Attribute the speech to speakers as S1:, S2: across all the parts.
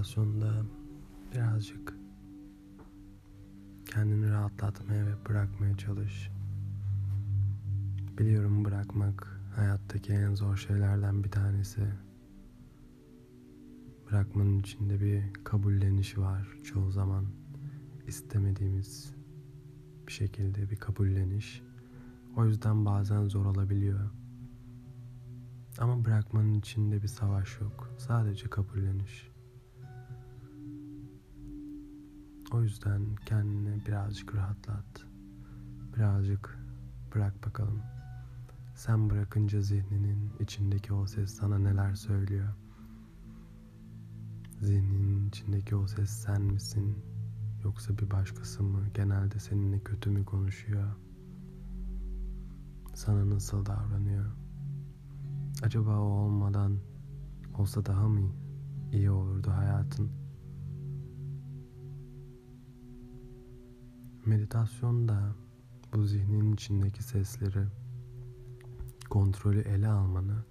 S1: meditasyonda birazcık kendini rahatlatmaya ve bırakmaya çalış. Biliyorum bırakmak hayattaki en zor şeylerden bir tanesi. Bırakmanın içinde bir kabullenişi var çoğu zaman. istemediğimiz bir şekilde bir kabulleniş. O yüzden bazen zor olabiliyor. Ama bırakmanın içinde bir savaş yok. Sadece kabulleniş. O yüzden kendini birazcık rahatlat. Birazcık bırak bakalım. Sen bırakınca zihninin içindeki o ses sana neler söylüyor? Zihninin içindeki o ses sen misin? Yoksa bir başkası mı? Genelde seninle kötü mü konuşuyor? Sana nasıl davranıyor? Acaba o olmadan olsa daha mı iyi olurdu hayatın? Meditasyonda bu zihnin içindeki sesleri kontrolü ele almanı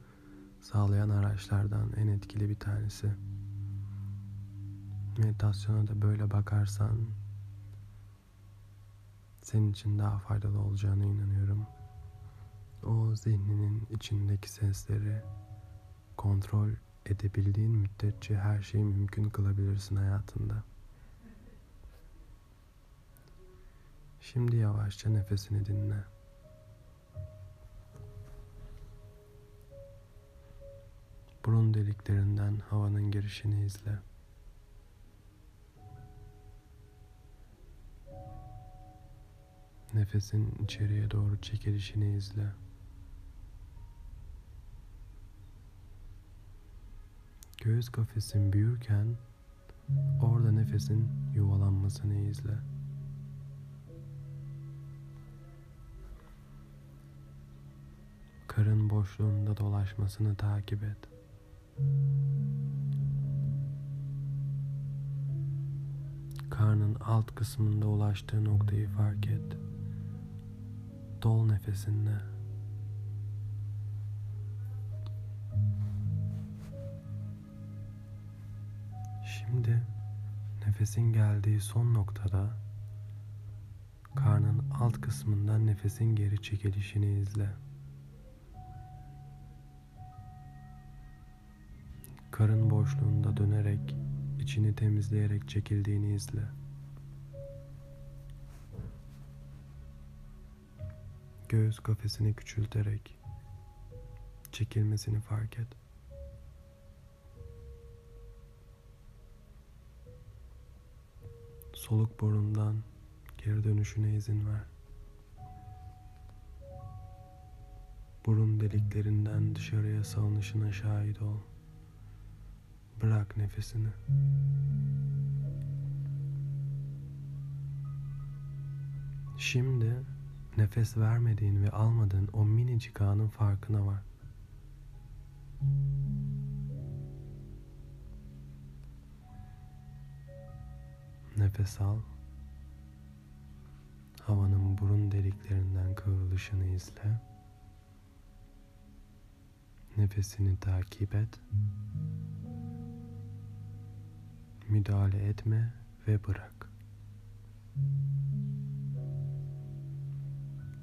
S1: sağlayan araçlardan en etkili bir tanesi. Meditasyona da böyle bakarsan senin için daha faydalı olacağına inanıyorum o zihninin içindeki sesleri kontrol edebildiğin müddetçe her şeyi mümkün kılabilirsin hayatında. Şimdi yavaşça nefesini dinle. Burun deliklerinden havanın girişini izle. Nefesin içeriye doğru çekilişini izle. Göğüs kafesin büyürken orada nefesin yuvalanmasını izle. Karın boşluğunda dolaşmasını takip et. Karnın alt kısmında ulaştığı noktayı fark et. Dol nefesinle. Şimdi nefesin geldiği son noktada karnın alt kısmından nefesin geri çekilişini izle. Karın boşluğunda dönerek, içini temizleyerek çekildiğini izle. Göğüs kafesini küçülterek çekilmesini fark et. soluk borundan geri dönüşüne izin ver. Burun deliklerinden dışarıya salınışına şahit ol. Bırak nefesini. Şimdi nefes vermediğin ve almadığın o minicik anın farkına var. Nefes al. Havanın burun deliklerinden kıvrılışını izle. Nefesini takip et. Müdahale etme ve bırak.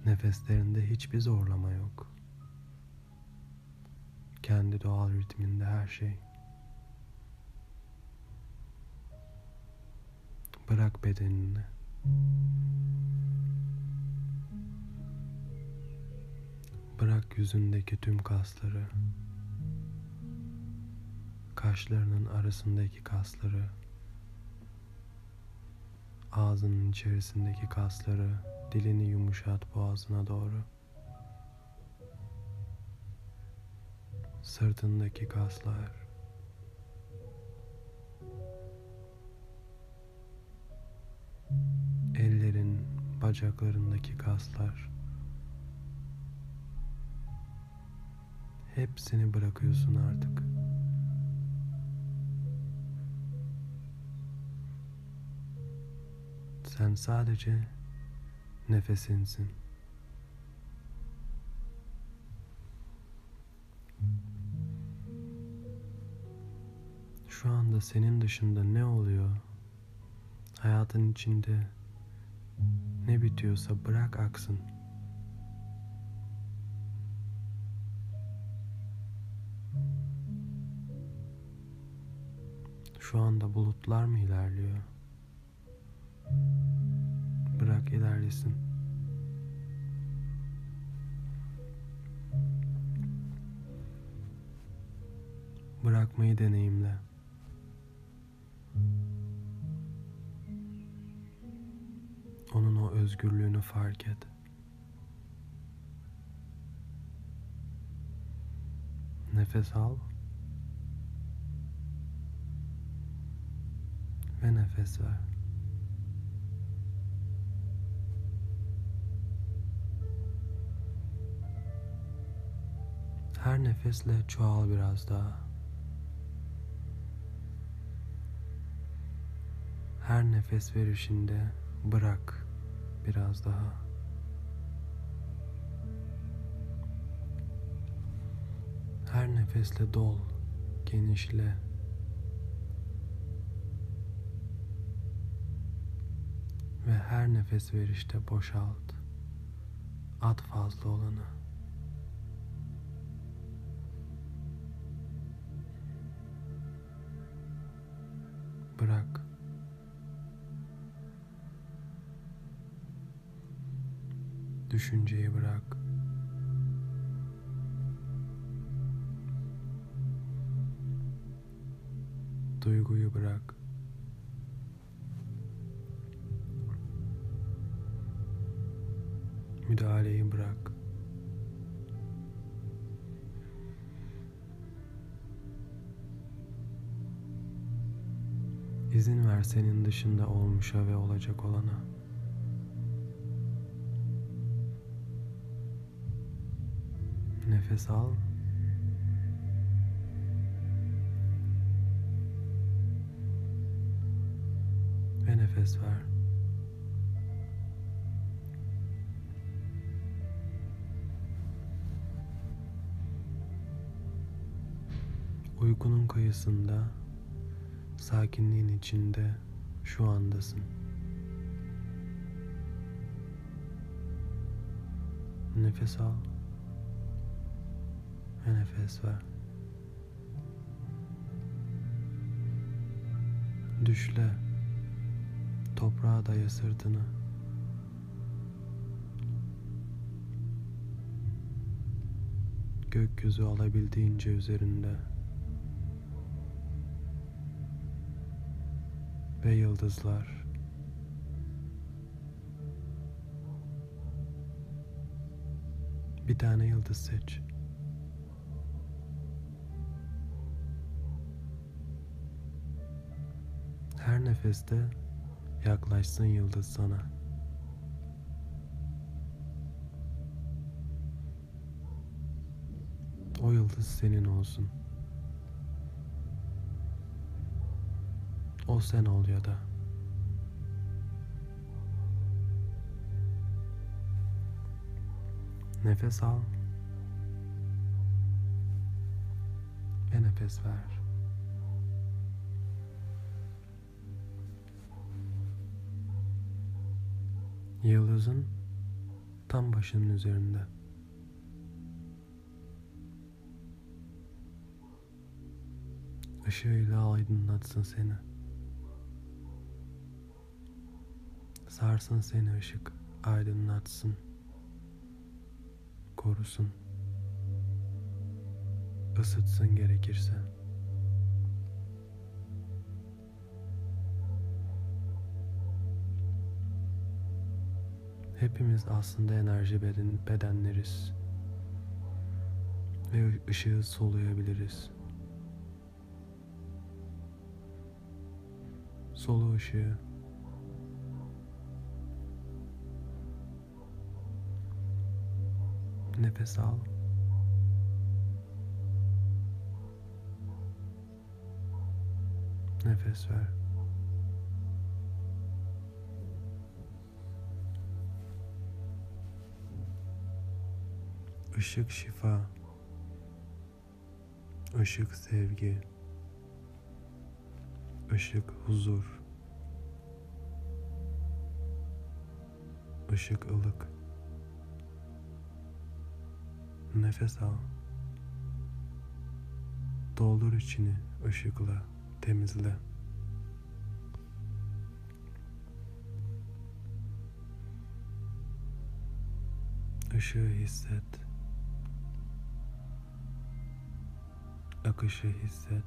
S1: Nefeslerinde hiçbir zorlama yok. Kendi doğal ritminde her şey. Bırak bedenini. Bırak yüzündeki tüm kasları. Kaşlarının arasındaki kasları. Ağzının içerisindeki kasları, dilini yumuşat boğazına doğru. Sırtındaki kaslar, bacaklarındaki kaslar hepsini bırakıyorsun artık. Sen sadece nefesinsin. Şu anda senin dışında ne oluyor? Hayatın içinde ne bitiyorsa bırak aksın. Şu anda bulutlar mı ilerliyor? İlerlesin. Bırakmayı deneyimle. Onun o özgürlüğünü fark et. Nefes al. Ve nefes ver. Her nefesle çoğal biraz daha. Her nefes verişinde bırak biraz daha. Her nefesle dol, genişle. Ve her nefes verişte boşalt. At fazla olanı. Bırak. Düşünceyi bırak. Duyguyu bırak. Müdahaleyi bırak. Senin dışında olmuşa ve olacak olana. Nefes al. Ve nefes ver. Uykunun kıyısında, sakinliğin içinde şu andasın. Nefes al ve nefes ver. Düşle. Toprağa daya sırtını. Gökyüzü alabildiğince üzerinde. Ve yıldızlar. Bir tane yıldız seç. Her nefeste yaklaşsın yıldız sana. O yıldız senin olsun. O sen ol da. Nefes al. Ve nefes ver. Yıldızın tam başının üzerinde. Işığıyla aydınlatsın seni. Sarsın seni ışık, aydınlatsın. Korusun. Isıtsın gerekirse. Hepimiz aslında enerji beden, bedenleriz. Ve ışığı soluyabiliriz. Solu ışığı. Nefes al. Nefes ver. Işık şifa. Işık sevgi. Işık huzur. Işık ılık. Nefes al. Doldur içini ışıkla, temizle. Işığı hisset. Akışı hisset.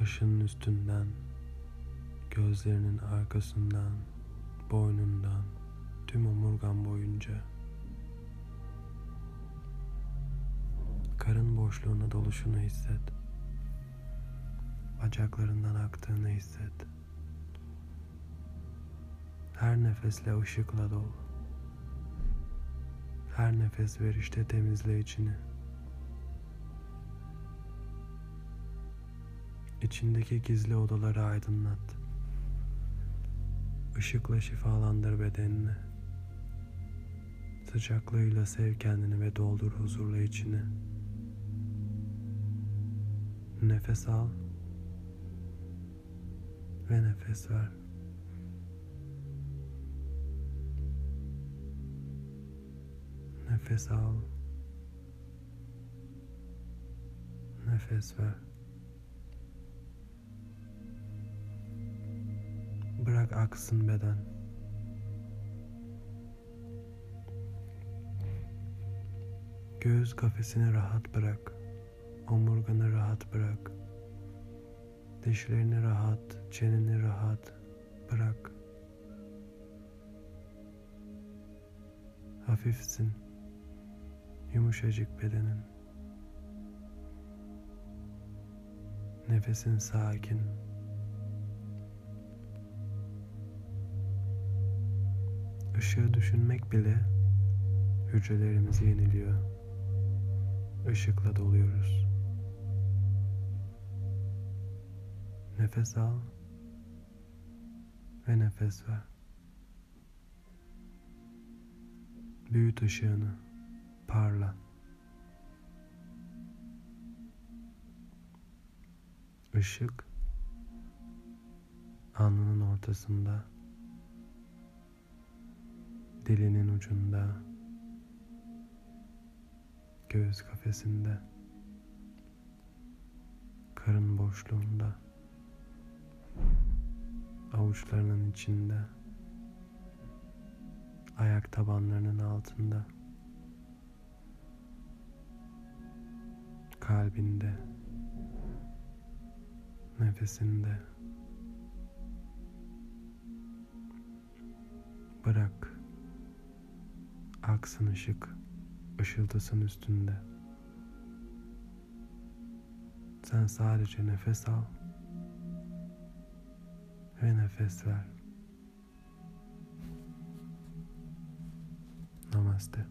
S1: Başının üstünden, gözlerinin arkasından, boynundan, tüm omurgan boyunca karın boşluğuna doluşunu hisset. Bacaklarından aktığını hisset. Her nefesle ışıkla dol. Her nefes verişte temizle içini. İçindeki gizli odaları aydınlat. Işıkla şifalandır bedenini. Sıcaklığıyla sev kendini ve doldur huzurla içini. Nefes al ve nefes ver. Nefes al. Nefes ver. Bırak aksın beden. Göğüs kafesini rahat bırak. Omurganı rahat bırak. Dişlerini rahat, çeneni rahat bırak. Hafifsin. Yumuşacık bedenin. Nefesin sakin. Işığı düşünmek bile hücrelerimizi yeniliyor. Işıkla doluyoruz. Nefes al ve nefes ver. Büyüt ışığını, parla. Işık alnının ortasında, dilinin ucunda, göğüs kafesinde, karın boşluğunda, avuçlarının içinde, ayak tabanlarının altında, kalbinde, nefesinde. Bırak aksın ışık ışıltısın üstünde. Sen sadece nefes al ve nefes ver. Namaste.